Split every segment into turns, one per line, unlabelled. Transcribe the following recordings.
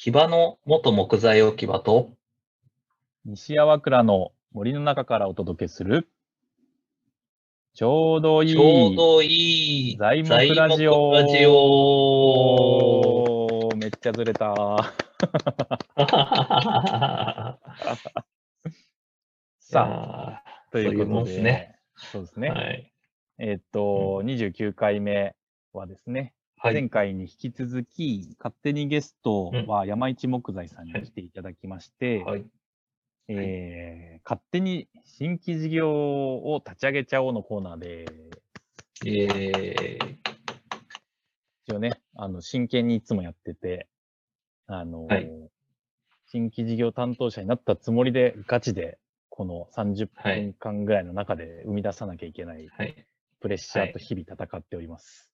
木場の元木材置き場と、
西粟倉の森の中からお届けする、ちょうどいい
ちょうどいい
材木ラジオ
ラジオ
めっちゃずれた。さあ、ということで、
すね
そうですね。
はい。
えーっと、29回目はですね、
はい。
前回に引き続き、勝手にゲストは山一木材さんに来ていただきまして、
はい。
えー勝手に新規事業を立ち上げちゃおうのコーナーで、
えー、
一応ね、あの、真剣にいつもやってて、あの、
はい
新規事業担当者になったつもりで、ガチで、この30
はい
分間ぐらいの中で生み出さなきゃいけない。プレッシャーと日々戦っております。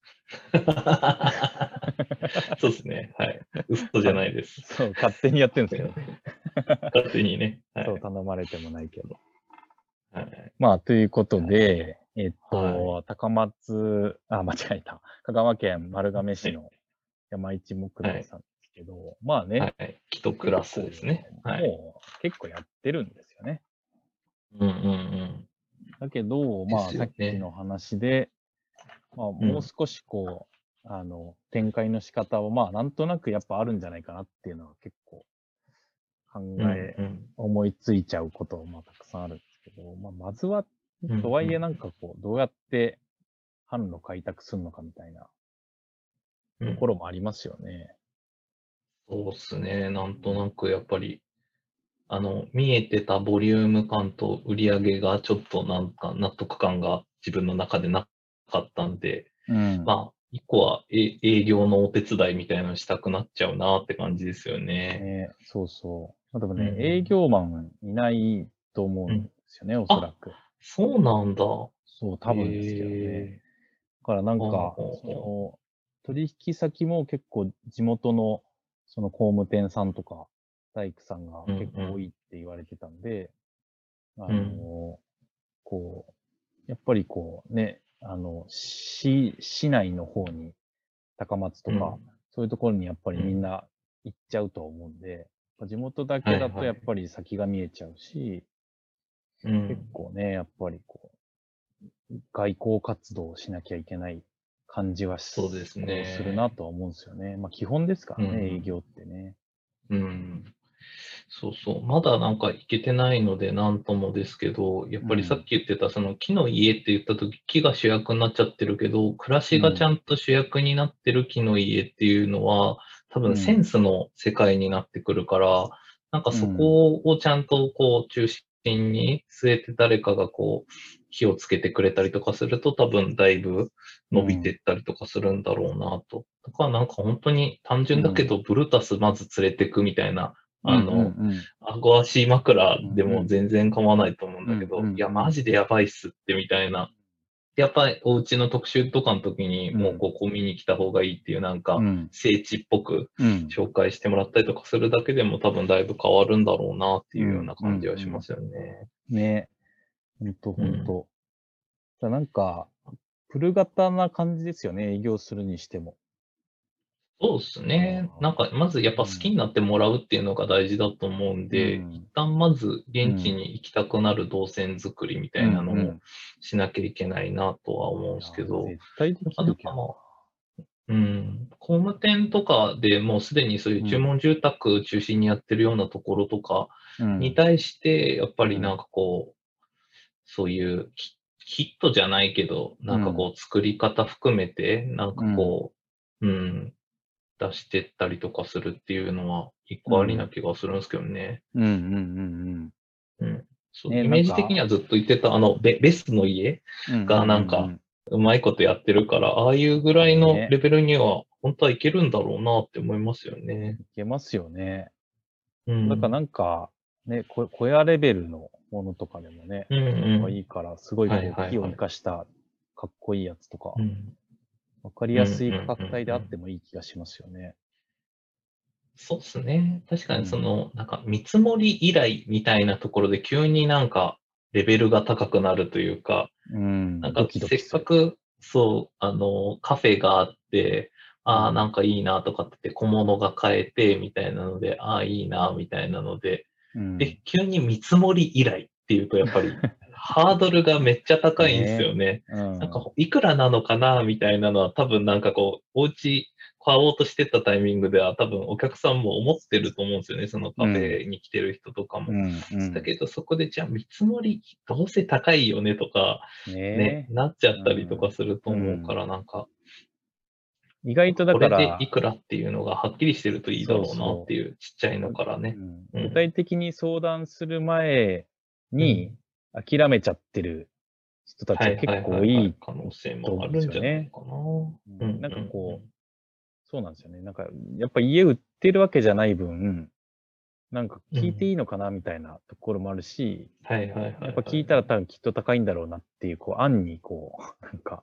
そうですね。はい。嘘じゃないです。
そう、勝手にやってるんですけどね。
勝手にね。はい。
そう、頼まれてもないけど。
はい、
まあ、ということで、えっと、
は
高松、あ、間違えた。香川県丸亀市の山一木材さんですけど、まあね、
はい。キトクラスですね。はい。
もう結構やってるんですよね。
うんうんうん。
だけど、まあ、さっきの話で、まあ、もう少しこう、あの、展開の仕方を、まあ、なんとなくやっぱあるんじゃないかなっていうのは結構考
うん
え、
うん。
思いついちゃうこともまあたくさんあるんですけど、まあ、まずは、
うん
とはいえなんかこう、どうやって販路開拓するのかみたいな
うん。
ところもありますよね。
そうですね。なんとなくやっぱり、あの、見えてたボリューム感と売り上げがちょっとなんか納得感が自分の中でなかったんで、
うん。
まあ、一個はえ営業のお手伝いみたいなのしたくなっちゃうなって感じですよね。
ね、そうそう。例えばね、
うん
営業マンいないと思うんですよね、おそらく。
そうなんだ。
そう、多分ですけどね。
へ
だからなんか、その、取引先も結構地元の、その工務店さんとか、大工さんが結構多いって言われてたんで、あの、こう、やっぱりこうね、あの、市、市内の方に、高松とか、
うん。
そういうところにやっぱりみんな行っちゃうと思うんで、地元だけだと
はいはい。
やっぱり先が見えちゃうし、
ーうん。
結構ね、やっぱりこう、外交活動をしなきゃいけない感じはし
そうですね。
するなとは思うんですよね。まあ基本ですからね、
うん。
営業ってね。
うん。そうそう。まだなんかいけてないのでなんともですけど、やっぱりさっき言ってたその木の家って言った時木が主役になっちゃってるけど、暮らしがちゃんと主役になってる木の家っていうのは、多
うん
分センスの世界になってくるから、なんかそこをちゃんとこう中心に据えて誰かがこう火をつけてくれたりとかすると多分だいぶ伸びてったりとかするんだろうなと。だからなんか本当に単純だけど、ブルータスまず連れてくみたいな、あの、
うんうん
顎足枕でも全然構わないと思うんだけど、
うんうん
いや、マジでやばいっすってみたいな。やっぱりお家の特集とかの時に、
うん
もうここ見に来た方がいいっていうなんか
う、ん
聖地っぽく
うん
紹介してもらったりとかするだけでも多分だいぶ変わるんだろうなっていうような感じはしますよね。
ね。ほんとほ
うん
んと。だなんか、プル型な感じですよね、営業するにしても。
そうですね。なんか、まずやっぱ好きになってもらうっていうのが大事だと思うんで、
うん。
一旦まず現地に行きたくなる動線作りみたいなの
うんう
をしなきゃいけないなとは思うんですけど、あと。まあうん、工務店とかでもうすでにそういう注文住宅中心にやってるようなところとか
うん。
に対して、やっぱりなんかこう、そういうヒヒットじゃないけど、なんかこう作り方含めて、なんかこう、うん、出してったりとかするっていうのは一個ありな気がするんですけどね。
うんうんうん
うん。そう
ね
イメージ的にはずっと言ってた、あの、ベベスの家
うん。
がなんか
うう
うまいことやってるから、ああいうぐらいの
ね
レベルには本当はいけるんだろうなって思いますよね。
いけますよね。
うん。
だからなんか、ね、こ小屋レベルのものとかでもね、
うんうん。
いいから、すごいこ
はい
を生かしたかっこいいやつとか
う、ん
わかりやすい価格帯であってもいい気がしますよね。
そうですね。確かにその、なんか見積もり依頼みたいなところで急になんかレベルが高くなるというか、
うん。
なんかせっ。かく、そう、あの、カフェがあって、ああ、
うん
なんかいいなとかって小物が買えて、みたいなので、ああ、いいな、みたいなので、
うん
で、急に見積もり依頼っていうと、やっぱり、ハードルがめっちゃ高いんですよね。
うん。
なんか、いくらなのかな、みたいなのは、多分なんかこう、お家買おうとしてたタイミングでは、多分お客さんも思ってると思うんですよね。そのカフェに来てる人とかも。
うん。うん。
だけど、そこで、じゃあ見積もり、どうせ高いよねとか、ね
ね、
なっちゃったりとかすると思うから、なんか、
意外とだ
これ
から、
でいくらっていうのがはっきりしてるといいだろうなっていう、ちっちゃいのからね。
うん
うん。
具体的に相談する前に諦めちゃってる人たちが結構多い。
可能性もあるんじゃないかな。
うんなんかこう、そうなんですよね。なんか、やっぱ家売ってるわけじゃない分、なんか聞いていいのかなみたいなところもあるし、
はいはいはいはい。
やっぱ聞いたら多分きっと高いんだろうなっていう、こう、案にこう、なんか、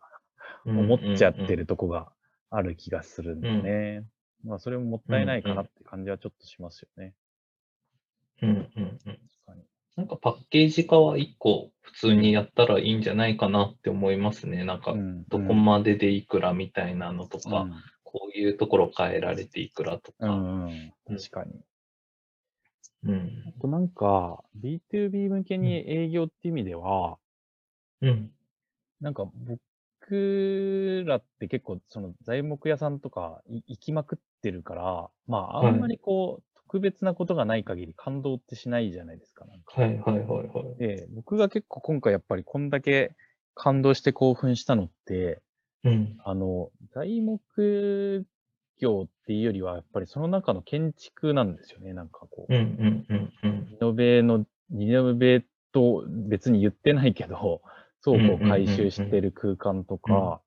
思っちゃってるとこがある気がするんでね。まあ、それももったいないかなって感じはちょっとしますよね。
うんうんうん。
確かに。
なんかパッケージ化は一個普通にやったらいいんじゃないかなって思いますね。なんか
う、ん
どこまででいくらみたいなのとか、こういうところ変えられていくらとか。
うん、うんうん、確かに。
うん。
あとなんか、B2B 向けに営業って意味では、
うん。
なんか僕らって結構その材木屋さんとかい行きまくってるから、まああんまりこう、特別なことがない限り感動ってしないじゃないですか。なんか
はいはいはいはい。
で、僕が結構今回やっぱりこんだけ感動して興奮したのって、
うん。
あの、材木業っていうよりは、やっぱりその中の建築なんですよね。なんかこう、
うんうんうんうん。
リノベの、リノベと別に言ってないけど、倉庫を回収してる空間とか、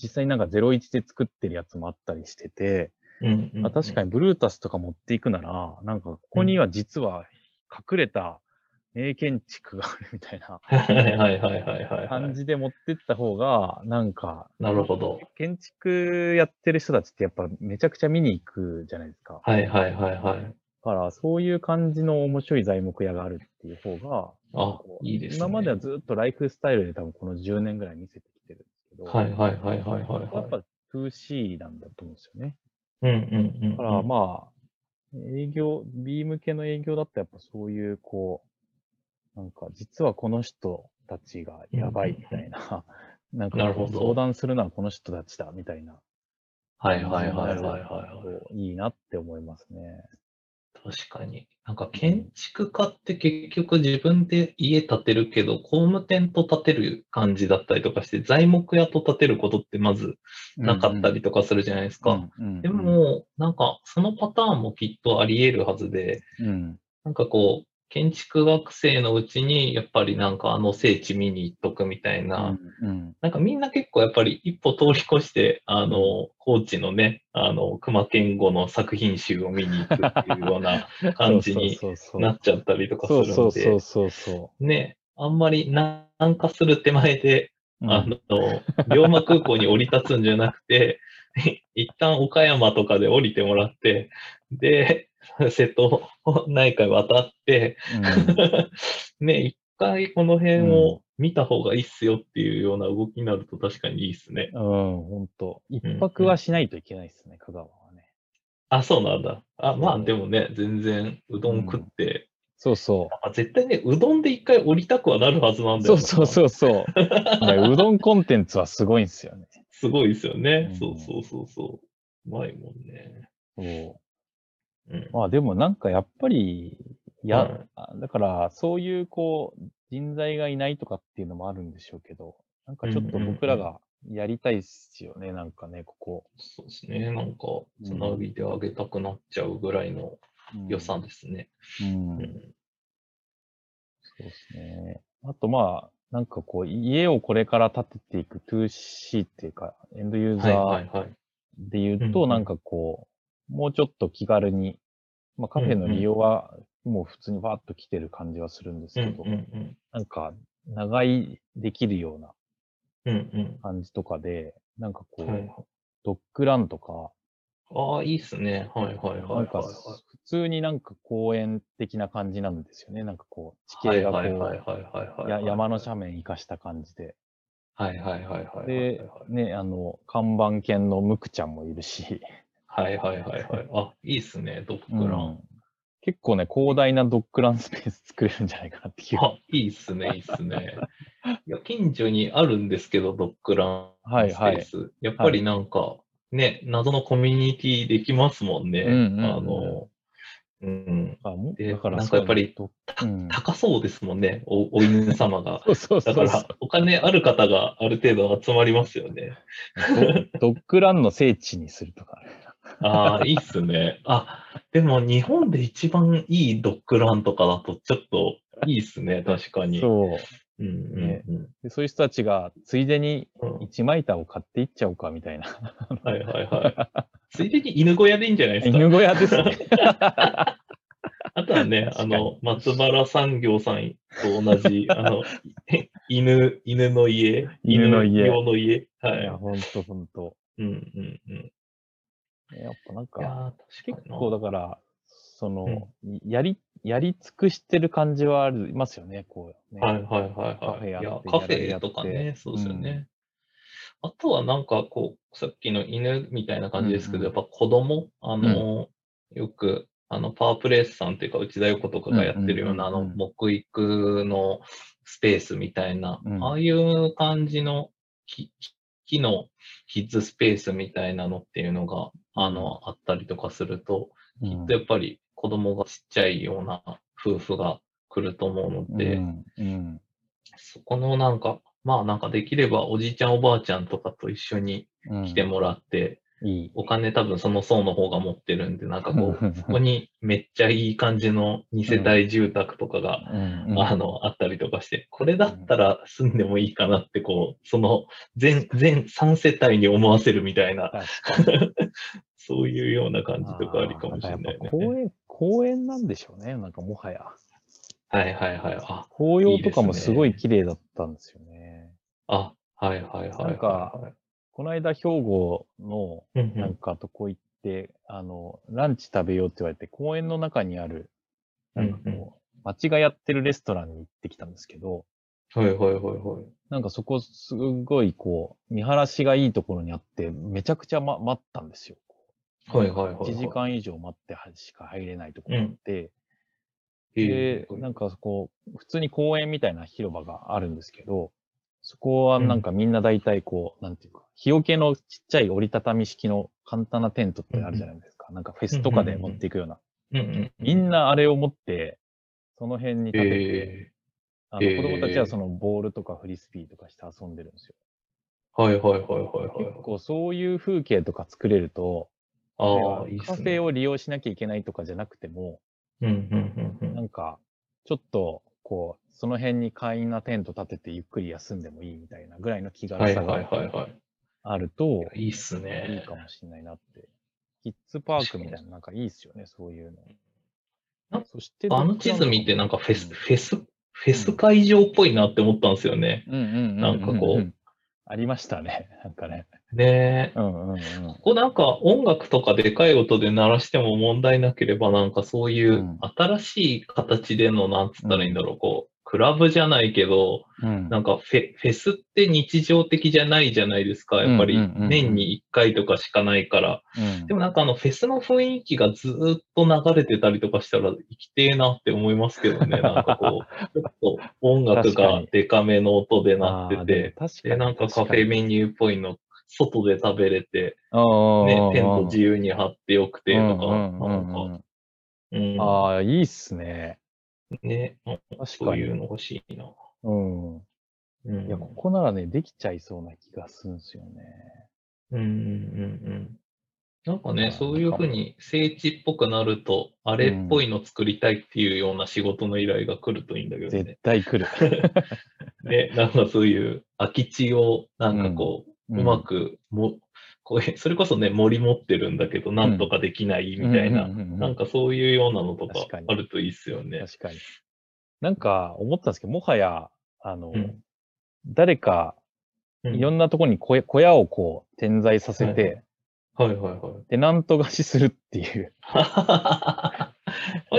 実際なんか01で作ってるやつもあったりしてて、
うんうん
まあ、確かにブルータスとか持っていくなら、なんかここには実は隠れた名建築があるみたいな。感じで持ってった方が、なんか、
なるほど。
建築やってる人たちってやっぱめちゃくちゃ見に行くじゃないですか。
はいはいはいはい。
だから、そういう感じの面白い材木屋があるっていう方が、
あいいですね。
今まではずっとライフスタイルで多分この10年ぐらい見せてきてるんですけど、
はいはいはいはいはい
やっ
はい。
ぱ 2C なんだと思うんですよね。
うんうんうんうん。
だからまあ、営業、B 向けの営業だとやっぱそういうこう、なんか実はこの人たちがやばいみたいな、なんか相談するのはこの人たちだみたいな、
はいはいはいはいはいい
いなって思いますね。
確かに。なんか建築家って結局自分で家建てるけど、工務店と建てる感じだったりとかして、材木屋と建てることってまずなかったりとかするじゃないですか。で、も、なんかそのパターンもきっとあり得るはずで、
うん
なんかこう、建築学生のうちにやっぱりなんかあの聖地見に行っとくみたいな、
うんうん。
なんかみんな結構やっぱり一歩通り越して、あの、高知のね、あの、熊健吾の作品集を見に行くっていうような 感じになっちゃったりとかするん
そうそう
で、
そうそ
ね、あんまり南下する手前で、
う。
あの、龍馬空港に降り立つんじゃなくて、一旦岡山とかで降りてもらって、で、瀬戸内海渡って、ね、一回この辺を見た方がいいっすよっていうような動きになると確かにいいっすね。
うん、うん、ほんと。一泊はしないといけないですね、香川はね。
あ、そうなんだ。あ、まあでもね、全然うどん食って、
そうそ
あ絶対ね、うどんで一回降りたくはなるはずなん
う。
だよな。
そうそうそうそう。ねうどんコンテンツはすごいんですよね。
すごいですよね。
うん
そうそうそうそう。うまいもんね。
そう。
うん。
まあでもなんかやっぱり、や、
はい
あだからそういうこう、人材がいないとかっていうのもあるんでしょうけど、なんかちょっと僕らがやりたいっすよね、なんかね、ここ。
そうですね。なんか、つなぎであげたくなっちゃうぐらいの
うん
予算ですね。
うん。
うん。
そうですね。あとまあ、なんかこう、家をこれから建てていく 2C っていうか、エンドユーザー
はいはいはい。
で言うと、
うんうん
なんかこう、もうちょっと気軽に、まあカフェの利用はもう普通にバーッと来てる感じはするんです
うん
けど、
うん
なんか、長居できるような
うん。うん
感じとかで、なんかこう、
うん。はい。
ドッグランとか、
ああ、いいっすね。はいはいはいはい。
なんか普通になんか公園的な感じなんですよね。なんかこう、地
はい
形がこう、山の斜面生かした感じで。
はいはいはいはいはいはい。
で、ね、あの、看板犬のムクちゃんもいるし、
はいはいはいはい。あ、いいっすね、ドッグラン。
うん結構ね、広大なドッグランスペース作れるんじゃないかなっていう。
あ、いいっすね、いいっすね。いや、近所にあるんですけど、ドッグラン
はい
スペース。やっぱりなんか、ね、謎のコミュニティできますもんね。
うんうんうん
あの、うん。
だから
なんかやっぱり
そうん
高そうですもんね、おお犬様が。
そうそうそ
だ
う
から、お金ある方がある程度集まりますよね。
ドドッグランの聖地にするとか。
ああ、いいっすね。あ、でも日本で一番いいドッグランとかだとちょっといいっすね、確かに。
そう。
うんうん
ね
うん。
でそういう人たちが、ついでに
うん
一枚板を買っていっちゃおうかみたいな。
はいはいはい。ついでに犬小屋でいいんじゃないですか？
犬小屋ですね。
あとはね、あの、松原産業さんと同じ、あの、犬、犬の家？
犬の家
用の家？はいい。
や、ほんとほんと。
うんうんうん。
やっぱなんか、
いやー、確
結
かにな。
構だから、その、やり、やり尽くしてる感じはありますよね、こう、ね。
はいはいはいはい。
カフェやって
いや、
やって
ェとかね、そうですよね。あとはなんかこう、さっきの犬みたいな感じですけど、
うんうん
やっぱ子供、あの、よく、あの、パワープレイスさんっていうか、内田横とかがやってるような、あの、
うんうんうんうん
木育のスペースみたいな、
うん
ああいう感じの木木のキッズスペースみたいなのっていうのが、あの、あったりとかすると、きっとやっぱり子供がちっちゃいような夫婦が来ると思うので、
うん、うん。
そこのなんか、まあなんかできればおじいちゃんおばあちゃんとかと一緒に来てもらって、
いい。
お金多分その層の方が持ってるんで、なんかこ
う
そこにめっちゃいい感じの2世帯住宅とかが、
うんうん
あの、あったりとかして、これだったら住んでもいいかなって、こう、その全、全3世帯に思わせるみたいな、そういうような感じとかありかもしれないね。
公園、公園なんでしょうね、なんかもはや。
はいはいはい。あ、
紅葉とかも
す
ごい綺麗だったんですよね。
あ、はいはいはいはい。
なんかこの間、兵庫の
うんうん、
なんかとこ行って、あの、ランチ食べようって言われて、公園の中にある、なんかこう、
うん。うん
町がやってるレストランに行ってきたんですけど、
はいはいはいはい。
なんかそこすごいこう、見晴らしがいいところにあって、めちゃくちゃ、ま、待ったんですよ。
はいはいはいはい。
1時間以上待ってしか入れないところがあって、
え。
で、なんかこう、普通に公園みたいな広場があるんですけど、そこはなんかみんな大体こう、なんていうか、日よけのちっちゃい折りたたみ式の簡単なテントってあるじゃないですか。なんかフェスとかで持っていくような。
うんうん。
みんなあれを持って、その辺に立てて、
えー
の子供たちはそのボールとかフリスビーとかして遊んでるんですよ。
ー、はいはいはいはいはい。
結構そういう風景とか作れると、
ああ、いいね。
カフェを利用しなきゃいけないとかじゃなくても、
うんうんうんう。
なんんか、ちょっと、こう、その辺に簡易なテント立ててゆっくり休んでもいいみたいなぐらいの気軽さが
はい。
あると、
いいっす
いい
ね。
かもしれないなって。キッズパークみたいな、なんかいいっすよね、そういう
な
の。そして、
あの地図見てなんかフェス、
うん
フェス、フェス会場っぽいなって思ったんですよね。
うんうんうんうん。
なんかこう。
ありましたね、なんかね。
ねえ。
うんうんうん。
ここなんか音楽とかでかい音で鳴らしても問題なければなんかそういううん新しい形での、なんつったらいいんだろう、こう、クラブじゃないけど、
うん
なんかフェフェスって日常的じゃないじゃないですか。やっぱり
うんうんうんうん
年に1回とかしかないから。
うん
でもなんかあのフェスの雰囲気がずーっと流れてたりとかしたら生きてえなって思いますけどね。なんかこう、ちょっと音楽がデカめの音で鳴ってて、で。なんかカフェメニューっぽいの、外で食べれて、
ね
ね、テント自由に張ってよくて、とか、
ああ、いいっすね。
ね、
確かに。
そういうの欲しいな。
うん。
うん。
いや、ここならね、できちゃいそうな気がするんですよね。
うんうんうんうん。なんかね、そういうふうに聖地っぽくなると、あれっぽいの作りたいっていうような仕事の依頼が来るといいんだけど
絶
ね。
対来る。
ね、なんかそういう空き地をなんかこう、うまくも、こう それこそね、森持ってるんだけど、なんとかできないみたいな、
うんうんうんうん
なんかそういうようなのとかあるといいっすよね。
確かに。なんか思ったんですけど、もはや、あの、
うん
誰か、
うん
いろんなところに小屋小屋をこう点在させて、
はいはいはい。
テナント貸しするっていう。
あ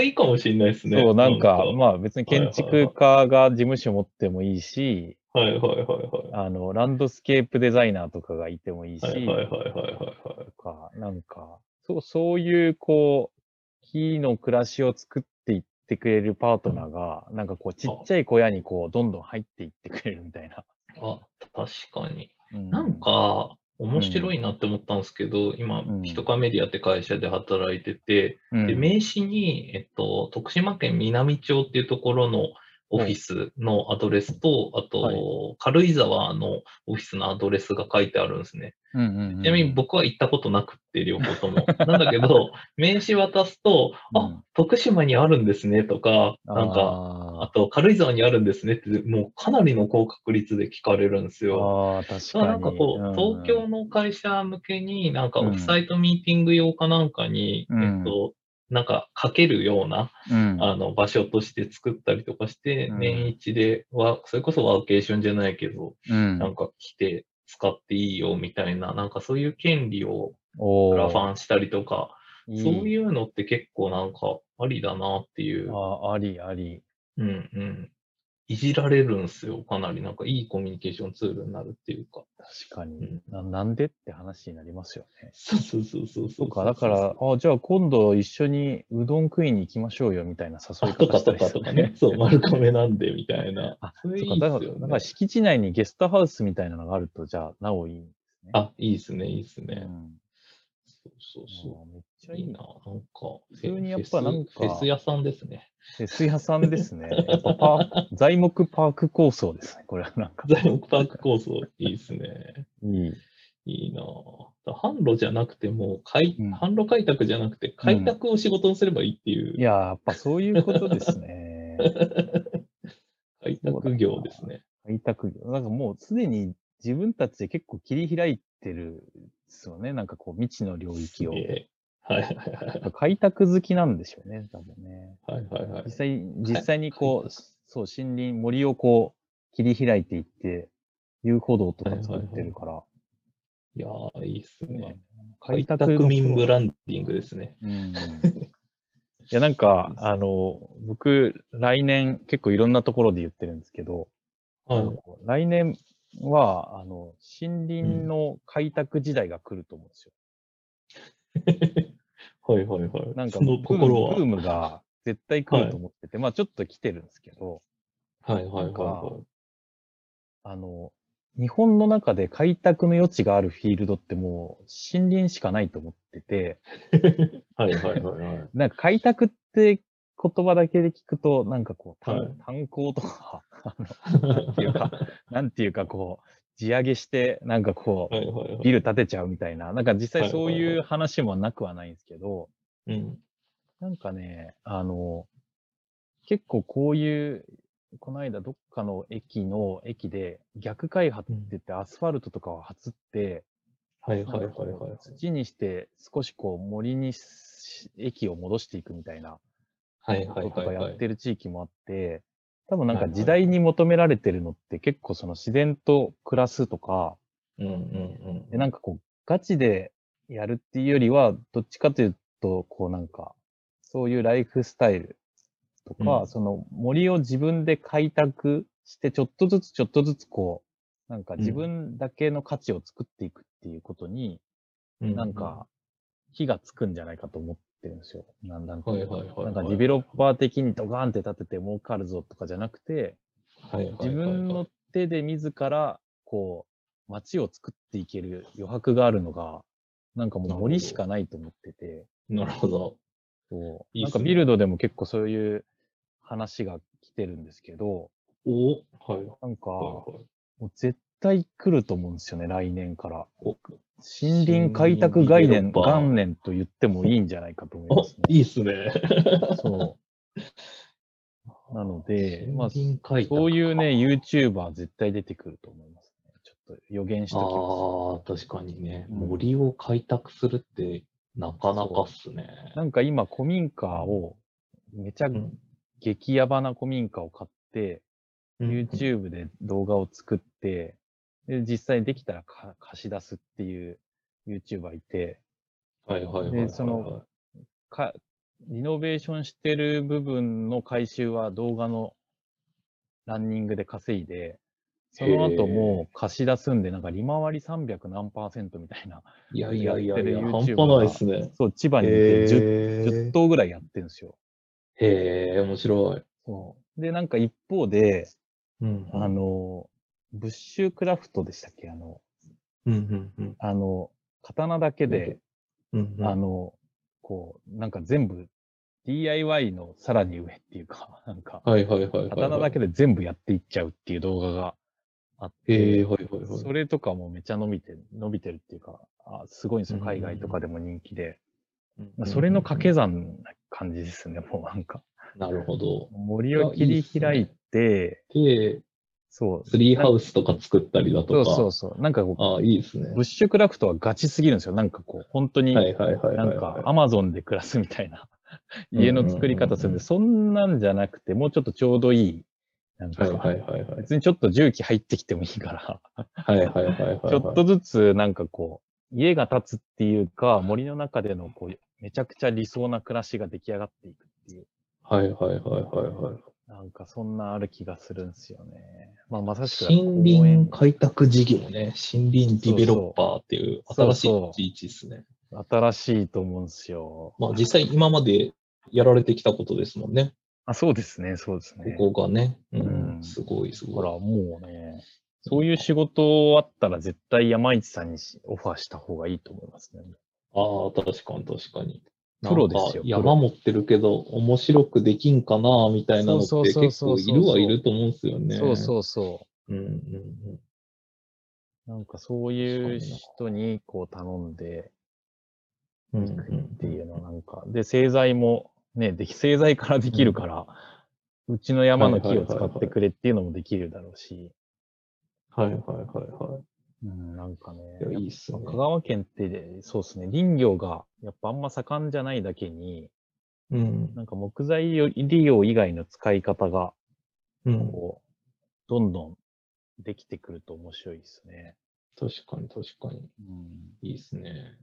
いいかもしれないですね。
そう、なんか、まあ別に建築家が事務所持ってもいいし、
はいはいはいはい。
あの、ランドスケープデザイナーとかがいてもいいし、
はいはいはいはいはいはい。
とか、なんか、そう、そういう、こう、木の暮らしを作っていってくれるパートナーが、なんかこう、ちっちゃい小屋にこう、どんどん入っていってくれるみたいな。
あ、確かに。
うん
なん、か、面白いなって思ったんですけど、今
うん、
ヒトカメディアって会社で働いてて、
うん、
で、名刺に、えっと、徳島県南町っていうところのオフィスのアドレスと、あと、
はい
軽井沢のオフィスのアドレスが書いてあるんですね。
うんうんうん、
ちなみに僕は行ったことなくって、両方とも。なんだけど、名刺渡すと、
うん
あ、徳島にあるんですねとか、なんか、あ
あ
と、軽井沢にあるんですねって、もうかなりの高確率で聞かれるんです
ー
よ。
あー、確かに。
なんかこう、
うん
東京の会社向けに、なんか
うん
オフサイトミーティング用かなんかに、
うん
えっと、なんか書けるような、
うん、
あの、場所として作ったりとかして、
うん。
年一では、それこそワーケーションじゃないけど、
うん、
なんか来て使っていいよみたいな、なんかそういう権利を
お
クラフ
ー
ァンしたりとか、そういうのって結構なんかありだなっていう、
あーあり、あり。
うんうん。いじられるんですよ。かなりなんかいいコミュニケーションツールになるっていうか。
確かに
うん。
ななんでって話になりますよね。
そうそうそうそう
そうか、だから、あじゃあ今度一緒にうどん食いに行きましょうよみたいな誘い
あとかと
方したりする
かとかね。そう、丸亀なんでみたいな。
あ、
そ
うか、だから、
いっすよね
だから敷地内にゲストハウスみたいなのがあると、じゃあ、なおいいんですね。
あ、いいっすね、いいっすね。
うん、
そうそう
あ
そ
ーめっちゃ
う。
いい
な。なんか、
普通にやっぱなんか
フェス屋さんですね。
フェス屋さんですね。やっぱパー材木パーク構想ですね。これはなんか。
材木パーク構想、いいっすね。
いい。
いいなぁ。販路じゃなくても、開
うん
販路開拓じゃなくて、開拓を仕事にすればいいっていう、
いやー、やっぱそういうことですね。
開拓業ですね。
開拓業。なんかもうすでに自分たちで結構切り開いてるんですよね。なんかこう未知の領域を。
ええはいはいはい
開拓好きなんでしょうね、多分ね。
はいはいはい
実。際、実際にこう、そう、森林、森をこう、切り開いていって、遊歩道とか作ってるから。
いやー、いいっすね。
開
開
拓
民ブランディングですね。
うん。いや、なんか、あの、僕、来年、結構いろんなところで言ってるんですけど、あの来年は、あの、森林の開拓時代が来ると思うんですよ。
はいはいはい。
なんか、
その心は。
ブームブームが絶対来ると思ってて、まあちょっと来てるんですけど、
はいはいはいは
あの、日本の中で開拓の余地があるフィールドってもう森林しかないと思ってて、
い。はいはいはいはい。
なんか開拓って言葉だけで聞くと、なんかこう、炭鉱とか、あの、なんていうか、なんていうかこう、地上げして、なんかこう、
はいはいはい。
ビル建てちゃうみたいな、なんか実際そう
はいはいはい
いう話もなくはないんですけど、
うん。
なんかね、あの、結構こういう、この間どっかの駅の駅で逆開発って言ってアスファルトとかを発って、
はいはいはい
なんかこう
はい。
土にして少しこう森にし駅を戻していくみたいな
はいはいはいはい。
やってる地域もあって、多分なんか時代に求められてるのって結構その自然と暮らすとか、
うんうんうん。
でなんかこうガチでやるっていうよりは、どっちかというと、こうなんか、そういうライフスタイルとか、
うん。
その森を自分で開拓して、ちょっとずつちょっとずつこう、なんか自分だけの価値を作っていくっていうことに、
う
なんか、火がつくんじゃないかと思ってるんですよ。なんなんか、
はいはいはいはい
なんかディベロッパー的にドガーンって立てて儲かるぞとかじゃなくて、自分の手で自ら、こう、街を作っていける余白があるのが、なんかもう森しかないと思ってて、
なるほど。
そう。なんかビルドでも結構そういう話が来てるんですけど、
おはい。
なんか、
はい
も
はい。
う絶対来ると思うんですよね、来年から。
お
森林開拓概念、元年と言ってもいいんじゃないかと思い
お
ますね。
いいっすね。
そう。なので、まあ、そういうね、YouTuber 絶対出てくると思いますね。ちょっと予言しときます。
ああ、確かにね。
うん
森を開拓するって、なかなかっすね。
なんか今、古民家を、めちゃ
うん
激ヤバな古民家を買って、
うん
YouTube で動画を作って、で、実際できたらか貸し出すっていう YouTuber いて、
はいはいはいはいはい。
でそのか、リノベーションしてる部分の回収は動画のランニングで稼いで、その後もう貸し出すんで、なんか利回り300何パーセントみたいな。
いやいやいやいや、
やってる
半端ないですね。
そう、千葉にいて 10, 10頭ぐらいやってるんですよ。
へえ、面白い。
そう。で、なんか一方で、
うん
あ、の、ブッシュクラフトでしたっけ？あの、
うんうんうん
あの、刀だけで、
うんうん。
あの、こう、なんか全部 DIY のさらに上っていうか、なんか、
はいはいはい。
刀だけで全部やっていっちゃうっていう動画があって、
へえ、はいはいはい。
それとかもめちゃ伸びてる、伸びてるっていうか、あすごいんですよ、
うんうんうん
海外とかでも人気で。
うん
まあそれの掛け算な感じですね、もうなんか。
なるほど。
森を切り開いて、
で、
そう。
ツリーハウスとか作ったりだ
そう
とか。
そうそう。なんかこう、
ああ、いいですね。
ブッシュクラフトはガチすぎるんですよ。なんかこう、本当に、
はいはいはいはいはい。
なんかアマゾンで暮らすみたいな家の作り方するんで、そんなんじゃなくて、もうちょっとちょうどいい。なんか、
はいはいはいはい。
別にちょっと重機入ってきてもいいから、
はいはいはいはいはい。
ちょっとずつなんかこう、家が建つっていうか、森の中でのこう、めちゃくちゃ理想な暮らしが出来上がっていくっていう、
はいはいはいはいはい。
なんかそんなある気がするんですよね。まあまさしく
森林開拓事業ね。森林ディベロッパーっていう
そう
新しい
そう
立ち位置ですね。
新しいと思うんですよ。
まあ実際今までやられてきたことですもんね。
あ、そうですね、そうですね。
ここがね。う
うん
ん。すごいすごい。
だからもうね、そういう仕事あったら絶対山市さんにしオファーした方がいいと思いますね。
ああ、確かに確かに。
プロですよ
山持ってるけど、面白くできんかな、みたいなのって
そうそう
結構いるはいると思うんですよね。
そうそうそ
うん。う。んうん
う。なんかそういう人にこう頼んでっていうのはなん。か、で、製材もね、でき、製材からできるから、うちの山の木を使ってくれっていうのもできるだろうし、
はいはいはいは
うん、なんかね、
い。いっすね。
香川県って、そうですね、林業がやっぱあんま盛んじゃないだけに、
うん。
なんか木材利用以外の使い方が、
うん。
こう、どんどんできてくると面白いですね。
確かに確かに。
うん、
いいっすね。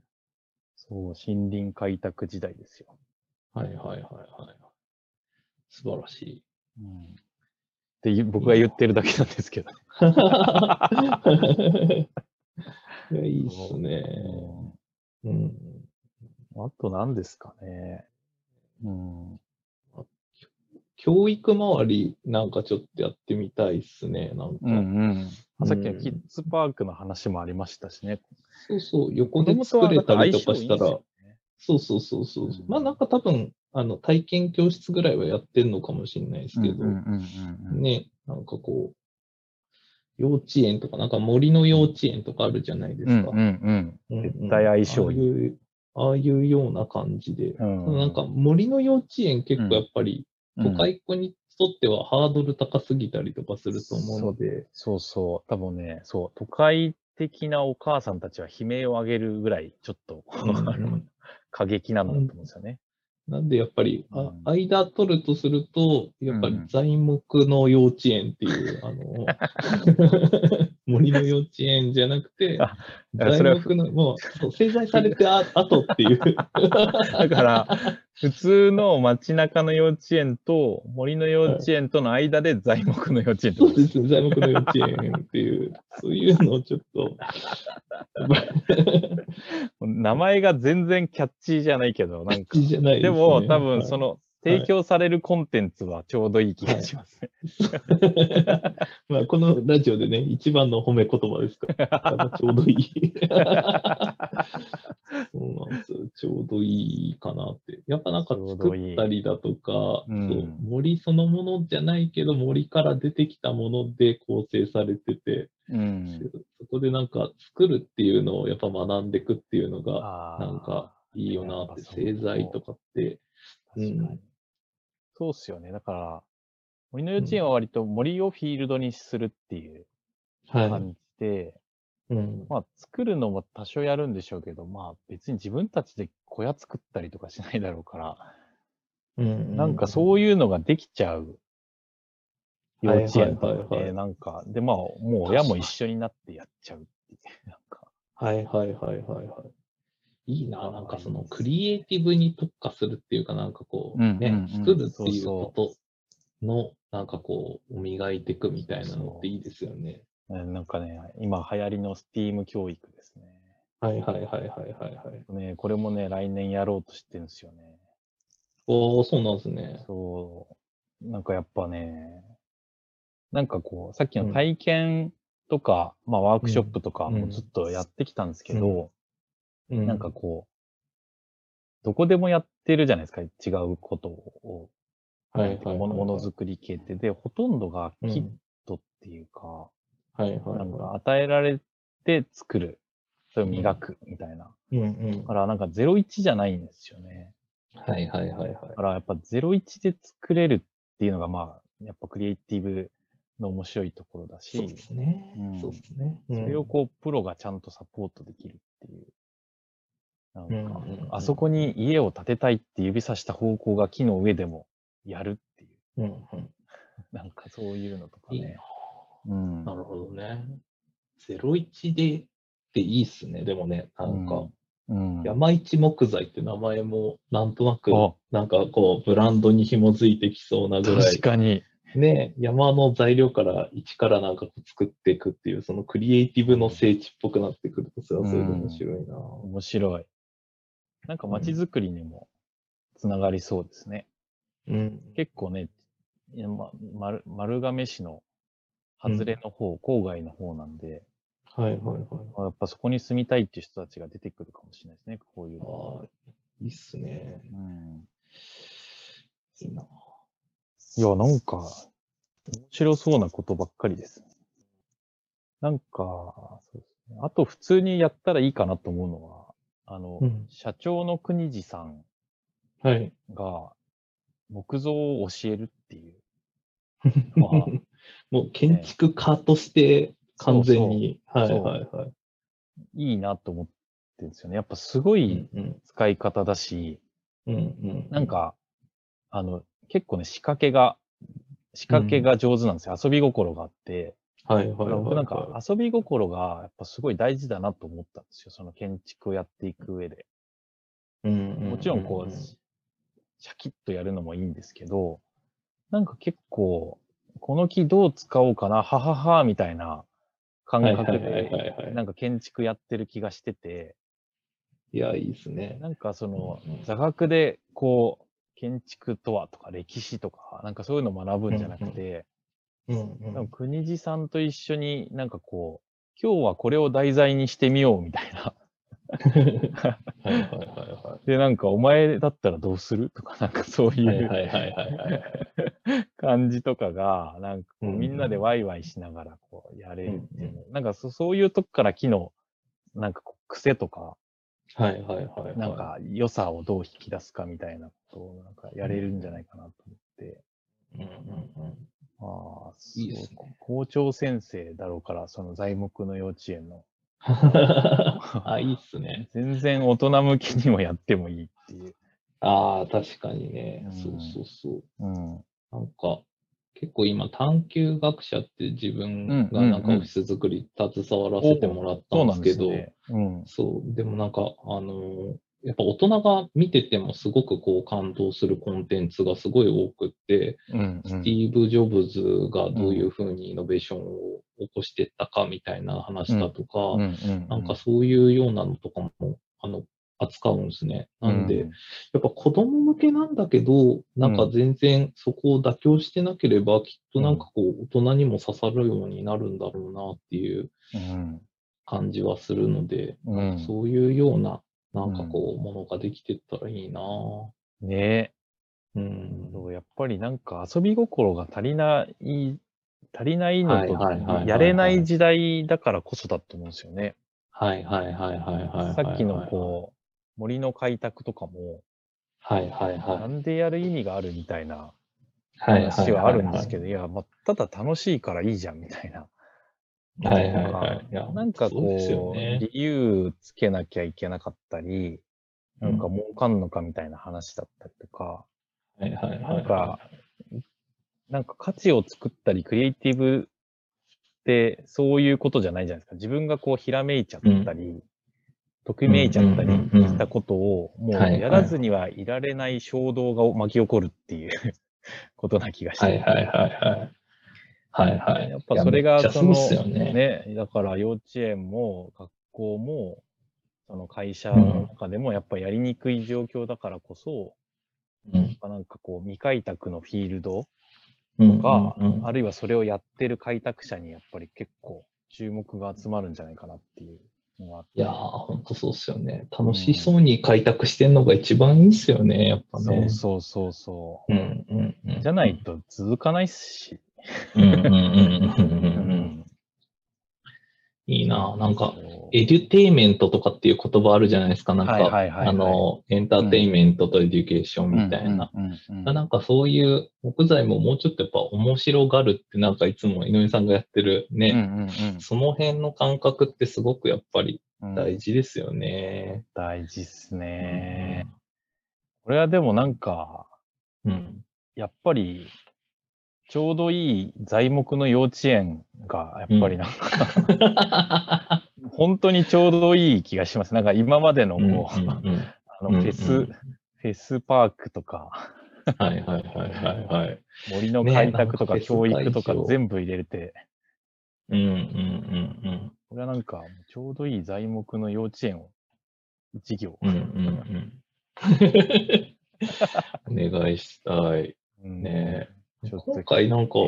そう、森林開拓時代ですよ。
はいはいはいはい。素晴らしい。
うん、って僕が言ってるだけなんですけど。
いや、いいっすね。うん。
うんあと何ですかね。うん。
教育周りなんかちょっとやってみたいっすね。なんか。
うんうん。あさっきの
うん
キッズパークの話もありましたしね。
そうそう、横
子
で作れたりとかしたらそうそうそうそう。
うん
まあなんか多分、あの、体験教室ぐらいはやってんのかもしれないですけど、
うんうんうんうん
ね、なんかこう、幼稚園とか、なんか森の幼稚園とかあるじゃないですか。
うんうんうん。
うんうん
絶対相性いい
ああいう、ああいうような感じで。
うん
なんか森の幼稚園結構やっぱり、
うん
都会っ子にとってはハードル高すぎたりとかすると思うので、
そうそう。多分ね、そう、都会的なお母さんたちは悲鳴を上げるぐらい、ちょっと、
うん
過激なんだと思うんですよね。
なんでやっぱり、あ
うん。
間取るとすると、やっぱり
うん
材木の幼稚園っていう、あの、森の幼稚園じゃなくて材木の、もう、製材されてあ 後っていう。
だから、普通の街中の幼稚園と森の幼稚園との間で材木の幼稚園ってこと。
そうですね、材木の幼稚園っていう、そういうのをちょっと、
名前が全然キャッチーじゃないけど、なんか。
じゃないね
ですも、多分
はい
その、提供されるコンテンツはちょうどいい気がしますね。
まあ、このラジオでね、一番の褒め言葉ですから、ちょうどいい。そうなんですよ。ちょうどいいかなって。やっぱなんか作ったりだとか、
うん
そう森そのものじゃないけど、森から出てきたもので構成されてて、
うん。
そこでなんか作るっていうのをやっぱ学んでいくっていうのが、なんかいいよなって、製材とかって。
確かに。
うん
そうっすよね。だから、森の幼稚園は割と森をフィールドにするっていう
はい。
感じで、
うん。
まあ作るのも多少やるんでしょうけど、まあ別に自分たちで小屋作ったりとかしないだろうから、
うん
なんかそういうのができちゃう幼稚園と
はいはいはいはい
なんか、でまあもう親も一緒になってやっちゃうっていう。なんか、
はいはいはいはいはい。いいな、
あ
なんかそのクリエイティブに特化するっていうかなんかこう、
うん
ね、
うんうん
作るっていうことの、なんかこう、磨いていくみたいなのっていいですよね。
えなんかね、今流行りの STEAM 教育ですね。
はいはいはいはいはいはい。
ね、これもね、来年やろうとしてるんですよね。
おー、そうなんですね。
そう。なんかやっぱね、なんかこう、さっき
うん
の体験とか、まあワークショップとか
うん
もずっとやってきたんですけど、
う
なんかこう、どこでもやってるじゃないですか、違うことを。
はいはいはいはい
ものものづくり系って。で、ほとんどが
うん
キットっていうか、
はいはい
なんか
は
与えられて作る。それを磨くみたいな。
い。うんうん
だ。からなんか01じゃないんですよね。
はいはいはいはい
だ。からやっぱ01で作れるっていうのがまあ、やっぱクリエイティブの面白いところだし、
そうですね
うん。
そうですね。
それをこう、プロがちゃんとサポートできるっていう。なんか、
うんうんうん
あそこに家を建てたいって指さした方向が木の上でもやるっていう。
うんうん。
なんかそういうのとか
いいな
ね。うん。
なるほどね。01でっていいっすね。でもね、なんか、
うん、
山一木材って名前もなんとなく
あ、
なんかこう、ブランドに紐づいてきそうなぐらい
確、かに。
ね、山の材料から一からなんか作っていくっていう、そのクリエイティブの聖地っぽくなってくると、それはそれで面白いな。
面白い。なんか街づくりにもつながりそうですね。
うん。
結構ね、ま、丸丸亀市の外れの方、郊外の方なんで、
はいはいはい。
やっぱそこに住みたいっていう人たちが出てくるかもしれないですね、こういうの。
ああ、いいっすね。
うん、
いいな。
いや、なんか、面白そうなことばっかりですね。なんか、そうですね。あと普通にやったらいいかなと思うのは、あの、
うん
社長の国次さん
はい。
が木造を教えるっていう。ま あ
もう建築家として完全に、はい
そう
はいはい。
いいなと思ってるんですよね。やっぱすごい
うん
使い方だし、
うんうん。
なん、か、あの、結構ね、仕掛けが、仕掛けが上手なんですよ。遊び心があって。
はいはいはい、は
なんか遊び心がやっぱすごい大事だなと思ったんですよ。その建築をやっていく上で。
うんうん
もちろんこう、シャキッとやるのもいいんですけど、なんか結構、この木どう使おうかな、ははは、みたいな感覚
はいはいはいはいは
で、
い
なんか建築やってる気がしてて、
いや、いいですね。
なんかその座学でこう、建築とはとか歴史とか、なんかそういうのを学ぶんじゃなくて、
うんうん。
なんか国地さんと一緒になんかこう、今日はこれを題材にしてみようみたいな。
はいはいはいは
で、なんかお前だったらどうするとか、なんかそう
い。
う。感じとかが、なんかこう
うん
みんなでワイワイしながらこうやれるっていうの。なんかそそういうとこから木の、なんかこう癖とか、
はいはいはいはい。
なんか良さをどう引き出すかみたいなことをなんかやれるんじゃないかなと思って。
うんうんうん。
ああ、
いいですね
校長先生だろうから、その材木の幼稚園の。
あ、いいっすね。
全然大人向きにもやってもいいっていう。
ああ、確かにね。
うん
そうそうそう。
うん。
なんか、結構今、探究学者って自分
うん
がなんかオフィス作り携わらせてもらった
ん
ですけど。そう、でもなんか、あのーやっぱ大人が見ててもすごくこう感動するコンテンツがすごい多くって、
うん、
スティーブ・ジョブズがどういうふうにイノベーションを起こしていったかみたいな話だとか、
うん。うん。
なんかそういうようなのとかも、あの、扱うんですね。なんで、やっぱ子供向けなんだけど、なんか全然そこを妥協してなければ、きっとなんかこう、大人にも刺さるようになるんだろうなっていう
うん。
感じはするので、
うん。
そういうような、なんかこう、ものができてったらいいなぁ
ね
うん。
やっぱりなんか遊び心が足りない、足りないのと、
い
やれない時代だからこそだと思うんですよね。
はいはいはいはいはい。
さっきのこう、森の開拓とかも、
はいはいはい。
なんでやる意味があるみたいな
はい
話はあるんですけ
ど。
ど、いや、まあ、ただ楽しいからいいじゃんみたいな。
はいはいはい。いや
なんかこう、
ね
理由つけなきゃいけなかったり、なんか儲かんのかみたいな話だったりとか、
はいはいはい。
なんか、なんか価値を作ったり、クリエイティブってそういうことじゃないじゃないですか。自分がこう、ひらめいちゃったり、ときめいちゃったり
うんうんうんうん
したことを、もうやらずにはいられない衝動が巻き起こるっていう ことな気がして。
はいはいはいはい。はいはい。
やっぱそれがその、
そね。
ね、だから幼稚園も学校も、その会社の中でもやっぱやりにくい状況だからこそ、
うん。
なんかこう未開拓のフィールド
うん
とか、
うんうん
あるいはそれをやってる開拓者にやっぱり結構注目が集まるんじゃないかなっていう
いやー、ほんとそうっすよね。楽しそうに開拓してんのが一番いいっすよね、やっぱね。
そうそうそうそう。
うんうんうん。
じゃないと続かないっし。
うんうんうんうんうん
う
うん。いいななんか、エデュテイメントとかっていう言葉あるじゃないですか。なんか、
はいはいはいはい
あの、エンターテインメントとエデュケーションみたいな。
うんうんうん
なんかそういう木材ももうちょっとやっぱ面白がるってなんかいつも井上さんがやってるね、
うんうん
その辺の感覚ってすごくやっぱり
うん
大事ですよね。
大事っすね。これはでもなんか、
うん。
やっぱり、ちょうどいい材木の幼稚園が、やっぱりなんか、本当にちょうどいい気がします。なんか今までの
うんうん
こう、
うん
あの
うんうん
フェス、フェスパークとか、
はいはいはいはいはい。
森の開拓とか教育とか全部入れて、
うんうんうん
これはなんかちょうどいい材木の幼稚園を一行。
うん。うんうんうん。お願いしたい。
うん
ね
ちょっと
今回なんか、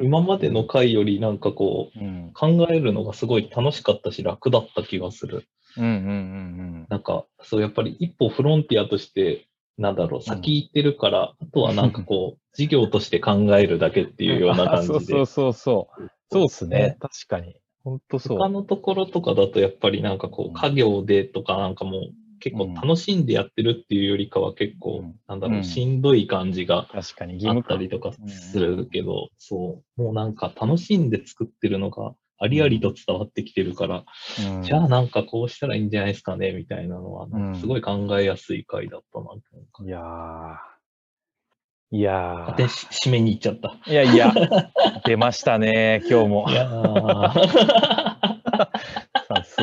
今までの回よりなんかこう、
うん。
考えるのがすごい楽しかったし楽だった気がする。
うんうんうん
なんか、そうやっぱり一歩フロンティアとして、なんだろう、先行ってるから、あとはなんかこう、事業として考えるだけっていうような感じで。
そうそうそうそう。そうっすね。確かに。ほんとそう。
他のところとかだとやっぱりなんかこ
うん
う、家業でとかなんかもう結構楽しんでやってるっていうよりかは結構
うん、
なんだろう、
うん
しんどい感じが
確かに義
あったりとかするけど、そう、もうなんか楽しんで作ってるのがありありと伝わってきてるから、
うん
じゃあなんかこうしたらいいんじゃないですかね、みたいなのは、
うん
すごい考えやすい回だったなう。
いやー。いや
で、し締めに行っちゃった。
ー。いやいや、出ましたね、今日も
い。やー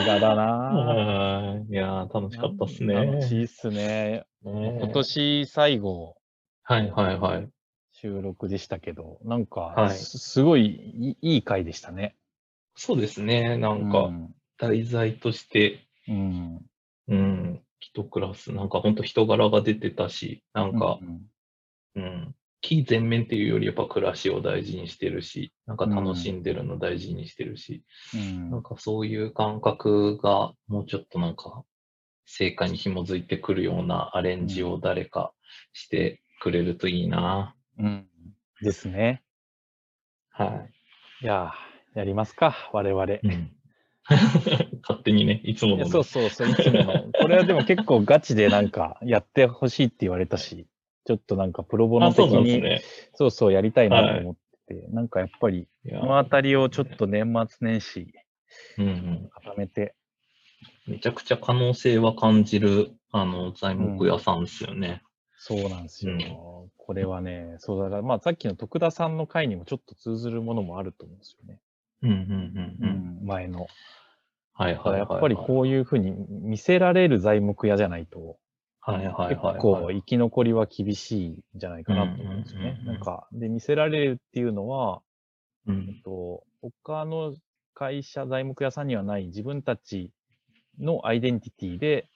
がだな
うんいやー楽しかったっす
楽
ね。
しいっすね。
ね
今年最後、
はいはいはい。
収録でしたけど、なんか、
はい
すすごいいいいい回でしたね。
そうですね。な
なん
か、題材として、
うん。
うん、一クラス、なんか本当人柄が出てたし、なんか、
うん
うん、非全面っていうよりやっぱ暮らしを大事にしてるし、なんか楽しんでるの大事にしてるし、
うん
なんかそういう感覚がもうちょっとなんか、成果に紐づいてくるようなアレンジを誰かしてくれるといいな。
うん。ですね。
はい
やー、やりますか、我々。
い。うん 勝手にね、いつもの
いやそうそうそう、いつもの。これはでも結構ガチでなんかやってほしいって言われたし、ちょっとなんかプロボノ
あ、そ
的に、
ね。
そうそうやりたいなと思ってて、なんかやっぱり、このあたりをちょっと年末年始
うんうん
固めて、
めちゃくちゃ可能性は感じる、あの、材木屋さんですよね。
そうなんですよ。
うん
これはね、そうだから、まあさっきの徳田さんの回にもちょっと通ずるものもあると思うんですよね。
うんうんうんうん。
前の。
はいはいはい、
やっぱりこういうふうに見せられる材木屋じゃないと、
はいはいはい、はい。
結構生き残りは厳しいんじゃないかなと思うんですよね
うんうん。うんうん
なんか、で、見せられるっていうのは、えっ
うん。
と、他の会社、材木屋さんにはない自分たちのアイデンティティで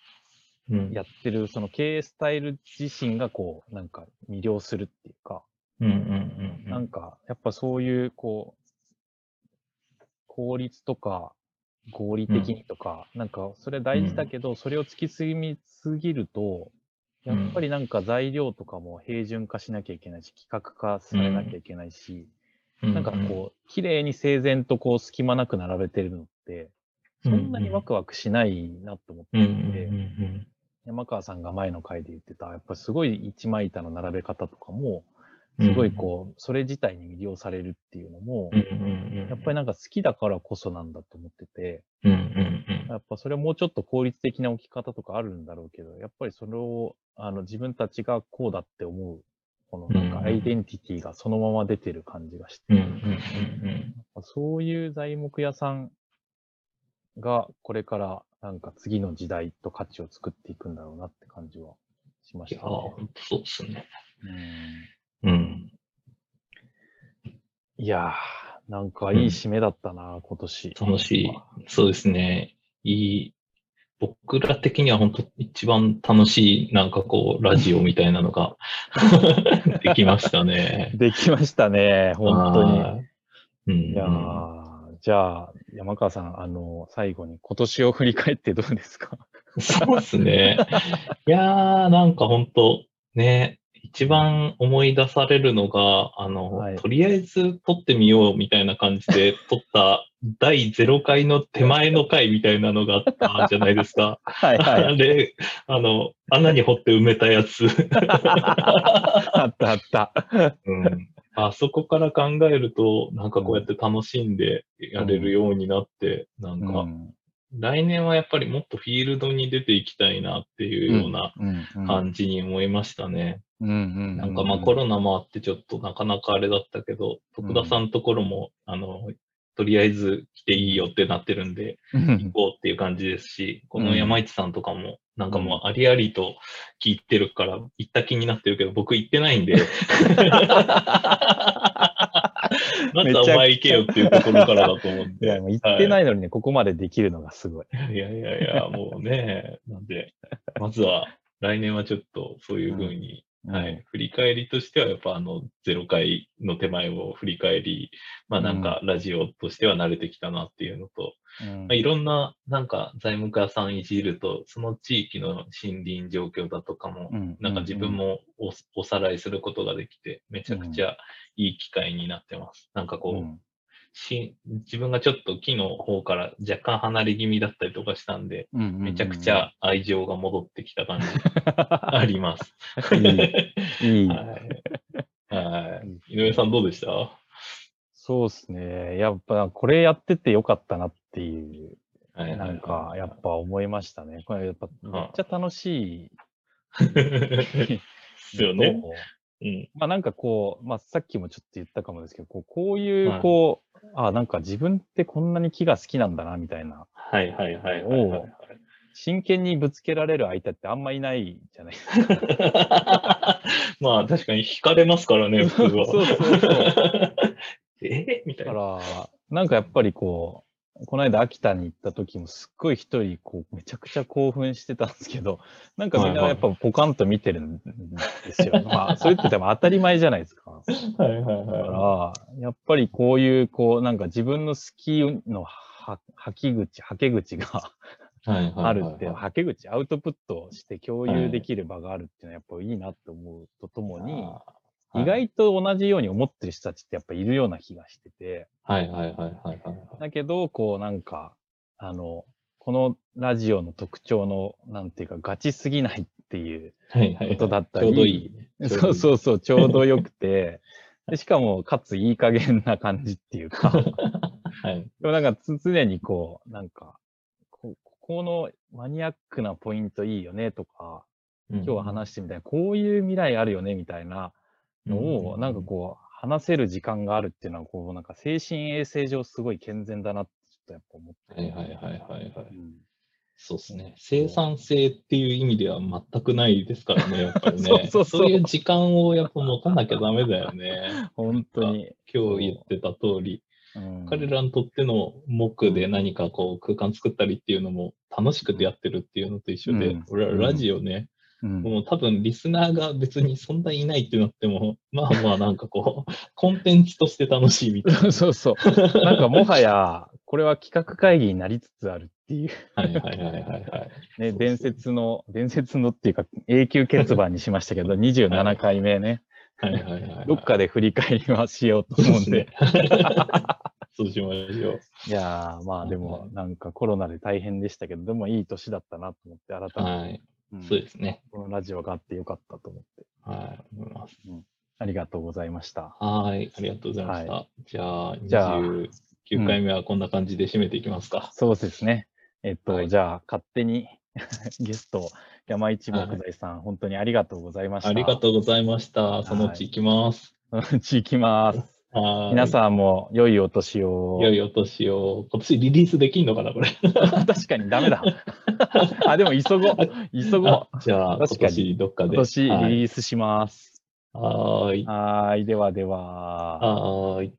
うん。
やってる、その経営スタイル自身がこう、なんか魅了するっていうか、
うんうんうんうん。
なんか、やっぱそういう、こう、効率とか、合理的にとか、なんか、それ大事だけど、それを突き詰めすぎると、やっぱりなんか材料とかも平準化しなきゃいけないし、規格化されなきゃいけないし、なんかこう、綺麗に整然とこう、隙間なく並べてるのって、そんなにワクワクしないなと思って。
うんうん
いて、
うん
山川さんが前の回で言ってた、やっぱりすごい一枚板の並べ方とかも、
うん。
すごいこう、それ自体に魅了されるっていうのも。やっぱりなんか好きだからこそなんだと思ってて。やっぱそれもうちょっと効率的な置き方とかあるんだろうけど、やっぱりそれを、あの、自分たちがこうだって思う、このなんかアイデンティティがそのまま出てる感じがして、そういう材木屋さんがこれからなんか次の時代と価値を作っていくんだろうなって感じはしましたね。
ほんとそうですね。
うん
うん。
いやなんかいい締めだったな、今年。
楽しい。そうですね。いい。僕ら的には本当一番楽しい、なんかこう、ラジオみたいなのが できましたね。
できましたね、本当に。
はい。うん、
いやーじゃあ、山川さん、あの、最後に今年を振り返ってどうですか？
そうですね。いやー、なんか本当ね、一番思い出されるのが、あの、
はい
とりあえず撮ってみようみたいな感じで 撮った第0回の手前の回みたいなのがあったじゃないですか。
はいはい。
あれ、あの、穴に掘って埋めたやつ。
あったあった。
うん、あそこから考えると、なんかこうやって楽しんでやれるようになって、なんか、
うん
来年はやっぱりもっとフィールドに出ていきたいなっていうような感じに思いましたね。なんかまあコロナもあってちょっとなかなかあれだったけど、徳田さんのところも、あの、とりあえず来ていいよってなってるんで、
うん。
行こうっていう感じですし、この山市さんとかも、なんかもうありありと聞いてるから、行った気になってるけど、僕行ってないんで、まずはお前行けよっていうところからだと思うん
いや、
で。
もう言ってないのにね、ここまでできるのがすごい。
いやいやいや、もうね、なんで、まずは来年はちょっとそういうふうに、はい、振り返りとしてはやっぱあの0回の手前を振り返り、まあなんかラジオとしては慣れてきたなっていうのと、
うん。
まあ、いろんななんか材木屋さんいじると、その地域の森林状況だとかも、
うん。
なんか自分もおおさらいすることができて、めちゃくちゃいい機会になってます。なんかこう、
うん
し自分がちょっと木の方から若干離れ気味だったりとかしたんで、
うん
めちゃくちゃ愛情が戻ってきた感じ あります。
いい。
井上さんどうでした？
そうですね。やっぱこれやっててよかったなっていう、
はいはいはい
なんかやっぱ思いましたね。これやっぱめっちゃ楽しい。
ですよね。
と
うん。
まあなんかこう、まあさっきもちょっと言ったかもですけど、こうこういう
はい
こう、あなんか自分ってこんなに木が好きなんだなみたいな、
はいはいはいはいはい、はい。
真剣にぶつけられる相手ってあんまいないじゃないですか。
まあ確かに惹かれますからね、普通は。
そうそうそう
え？みたいな。
だから、なんかやっぱりこう、この間秋田に行った時もすっごい一人こうめちゃくちゃ興奮してたんですけど、なんかみんなやっぱポカンと見てるんですよ。まあ、それってでも当たり前じゃないですか。
はいはい
だか
は
ら、やっぱりこういう、こう、なんか自分の好きのは吐き口、吐け口が
い。はいはいはい
あるって、吐け口、アウトプットして共有できる場があるっていうのはやっぱいいなって思うとともに、
あー
意外と同じように思ってる人たちってやっぱいるような気がしてて、
はいはいはいはいはい。はい。
だけど、こうなんか、あの、このラジオの特徴の、なんていうか、ガチすぎないっていう
はいはいはい。
ことだったり、
ちょうどいい。ね。
そうそうそう、ちょうどよくて、でしかも、かついい加減な感じっていうか、
はい。
でもなんかつ常にこう、なんか、こここのマニアックなポイントいいよねとか、
今
今日は話してみたいな、こういう未来あるよねみたいなのを、なんかこう、話せる時間があるっていうのは、こう、なんか精神衛生上すごい健全だなって、ちょっとやっぱ思って。
はいはいはいはいはい。
うん
そうですね。生産性っていう意味では全くないですからね、やっぱりね。
そうそうそう
いう時間をやっぱ持たなきゃダメだよね。
本当に。
今日言ってた通り、
うん
彼らにとっての木で何かこう空間作ったりっていうのも楽しくてやってるっていうのと一緒で、
うん
俺らラジオね、
うん
もう多分リスナーが別にそんないないってなっても、まあまあなんかこう、コンテンツとして楽しいみたいな。
そうそう。なんかもはや、これは企画会議になりつつあるっていう、
はいはいはいはいはい。
ね、伝説の、伝説のっていうか、永久欠番にしましたけど、27回目ね、
はいはいはいはい。
どっかで振り返りはしようと思うんで。
そうしましょう。
いやー、まあでも、なんかコロナで大変でしたけど、でもいい年だったなと思って、改めて、
はい。
うん
そうですね。
このラジオがあってよかったと思って、
はい。思います。
ありがとうございました。
はい。ありがとうございました。じゃあ、
じゃあ
29回目はこんな感じで締めていきますか。
そうですね。えっと、
はい
じゃあ、勝手に ゲスト、山一木材さん、本当にありがとうございました。
ありがとうございました。そのうち行きます。
う。うち行きます。
はい。
皆さんも良いお年を。
良いお年を。今年リリースできんのかな、これ。
確かにダメだ。あ、でも急ごう。急ごう。
あじゃあ、今
確かに
年どっかで。
今年リ
はい
リースします。
はーい。
はーい。ではでは。
はーい。